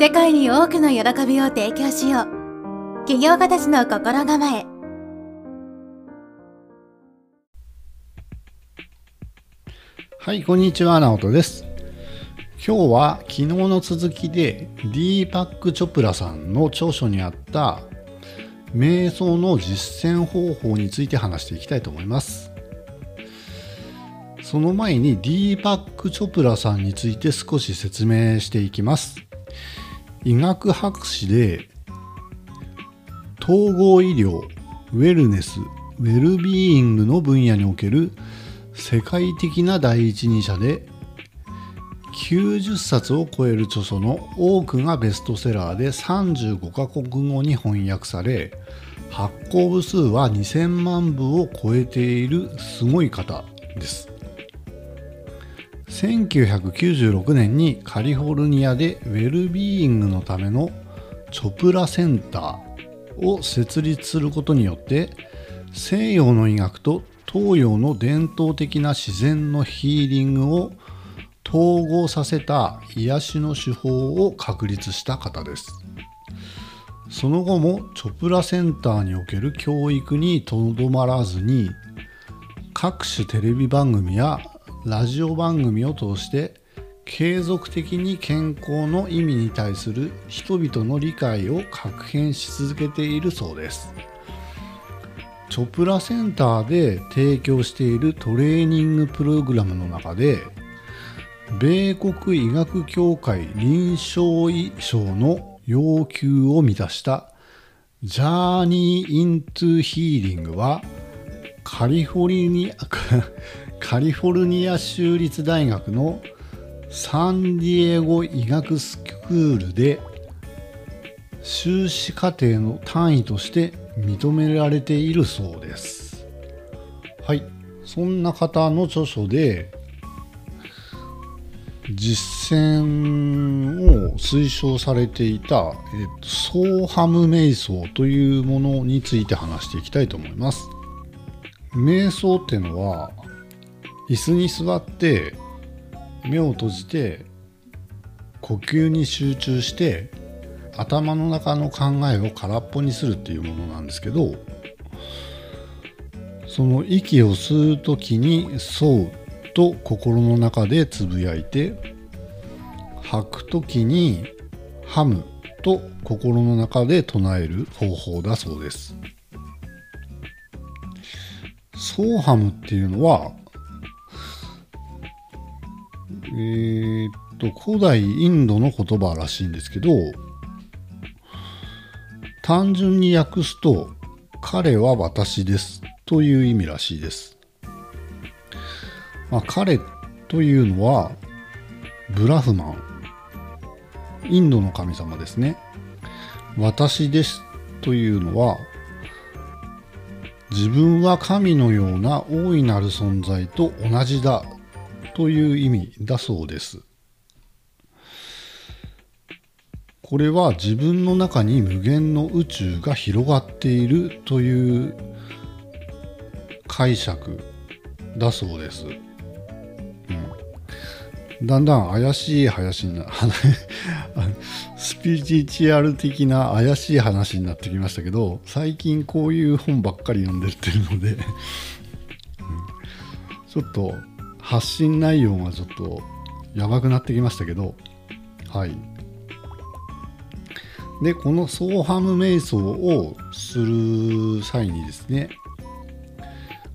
世界に多くの喜びを提供しよう。起業家たちの心構え。はいこんにちは直人です。今日は昨日の続きでディーパック・チョプラさんの著書にあった瞑想の実践方法について話していきたいと思います。その前にディーパック・チョプラさんについて少し説明していきます。医学博士で統合医療ウェルネスウェルビーイングの分野における世界的な第一人者で90冊を超える著書の多くがベストセラーで35カ国語に翻訳され発行部数は2000万部を超えているすごい方です。1996年にカリフォルニアでウェルビーイングのためのチョプラセンターを設立することによって西洋の医学と東洋の伝統的な自然のヒーリングを統合させた癒しの手法を確立した方です。その後もチョプラセンターにおける教育にとどまらずに各種テレビ番組やラジオ番組を通して継続的に健康の意味に対する人々の理解を確変し続けているそうです。チョプラセンターで提供しているトレーニングプログラムの中で米国医学協会臨床医賞の要求を満たしたジャーニー・イントゥ・ヒーリングはカリフォルニア カリフォルニア州立大学のサンディエゴ医学スクールで修士課程の単位として認められているそうです。はい。そんな方の著書で実践を推奨されていた、えっと、ソーハム瞑想というものについて話していきたいと思います。瞑想っていうのは椅子に座って目を閉じて呼吸に集中して頭の中の考えを空っぽにするっていうものなんですけどその息を吸う時に「そう」と心の中でつぶやいて吐く時に「ハム」と心の中で唱える方法だそうです。ソーハムっていうのはえー、っと古代インドの言葉らしいんですけど単純に訳すと「彼は私です」という意味らしいです。まあ、彼というのはブラフマンインドの神様ですね。私ですというのは自分は神のような大いなる存在と同じだという意味だそうです。これは自分の中に無限の宇宙が広がっているという解釈だそうです。うん、だんだん怪しい話にな スピリチュアル的な怪しい話になってきましたけど最近こういう本ばっかり読んでってるのでうん、ちょっと発信内容がちょっとやばくなってきましたけどはい。でこのソーハム瞑想をする際にですね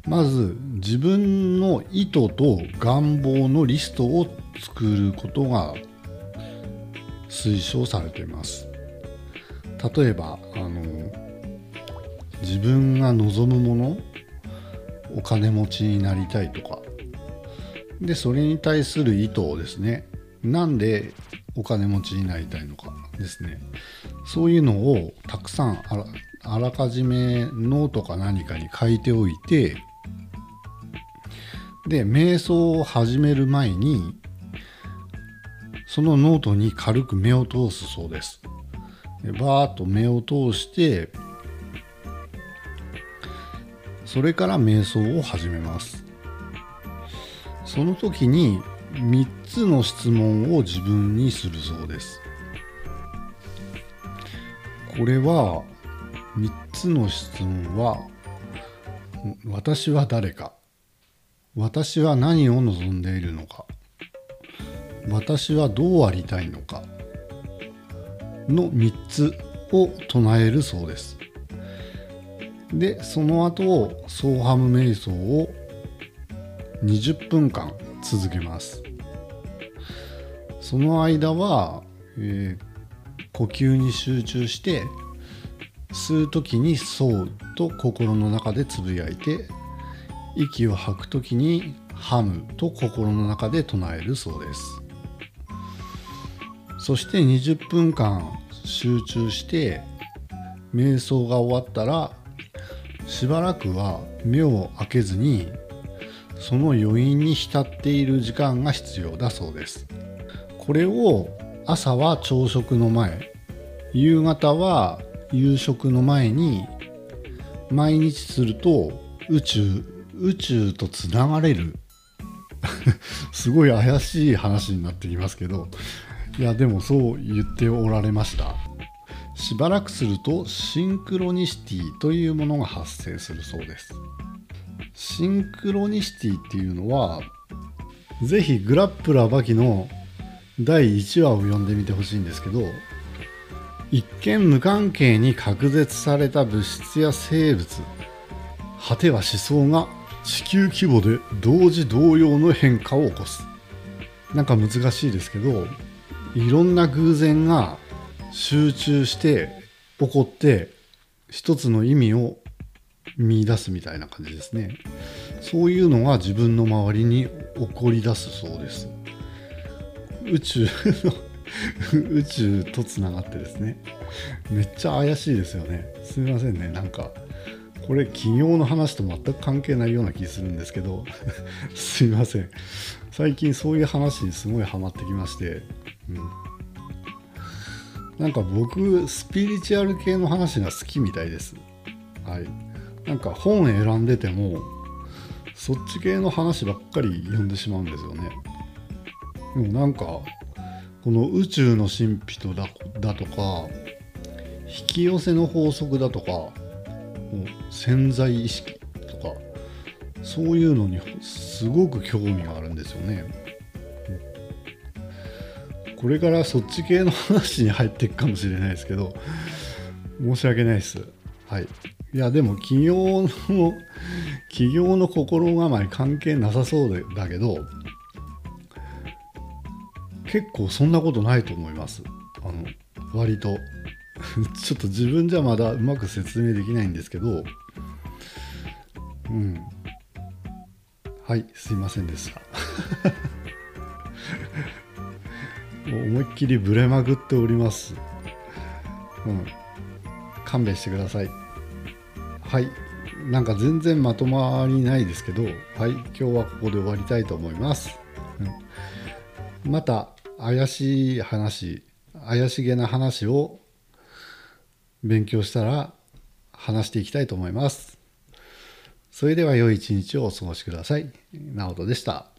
まず自分の意図と願望のリストを作ることが推奨されています。例えばあの自分が望むものお金持ちになりたいとかでそれに対する意図をですねなんでお金持ちになりたいのかですね。そういうのをたくさんあらかじめノートか何かに書いておいてで瞑想を始める前にそのノートに軽く目を通すそうです。でバーッと目を通してそれから瞑想を始めます。その時に3つの質問を自分にするそうですこれは3つの質問は「私は誰か」「私は何を望んでいるのか」「私はどうありたいのか」の3つを唱えるそうです。でその後ソーハム瞑想を20分間続けます。その間は、えー呼吸に集中して吸う時に「そう」と心の中でつぶやいて息を吐く時に「ハム」と心の中で唱えるそうです。そして20分間集中して瞑想が終わったらしばらくは目を開けずにその余韻に浸っている時間が必要だそうです。これを朝は朝食の前夕方は夕食の前に毎日すると宇宙宇宙とつながれる。すごい怪しい話になってきますけどいやでもそう言っておられました。しばらくするとシンクロニシティというものが発生するそうです。シンクロニシティっていうのはぜひグラップラーバキの第1話を読んでみてほしいんですけど一見無関係に隔絶された物質や生物果ては思想が地球規模で同時同様の変化を起こす。なんか難しいですけどいろんな偶然が集中して起こって一つの意味を見出すみたいな感じですね。そういうのが自分の周りに起こり出すそうです。宇宙の 宇宙とつながってですね。めっちゃ怪しいですよね。すみませんね。なんかこれ企業の話と全く関係ないような気するんですけど。すいません。最近そういう話にすごいハマってきまして、うん、なんか僕スピリチュアル系の話が好きみたいです。はい。なんか本選んでてもそっち系の話ばっかり読んでしまうんですよねでもなんかこの宇宙の神秘とだだとか引き寄せの法則だとかもう潜在意識とかそういうのにすごく興味があるんですよね。これからそっち系の話に入っていくかもしれないですけど申し訳ないです。はい。いやでも企業の企業の心構え関係なさそうだけど結構そんなことないと思います。あの割と。ちょっと自分じゃまだうまく説明できないんですけど。うん。はいすいませんでした。思いっきりブレまぐっております。うん。勘弁してください。はい。なんか全然まとまりないですけどはい今日はここで終わりたいと思います、うん、また怪しい話怪しげな話を勉強したら話していきたいと思います。それでは良い一日をお過ごしください。直人でした。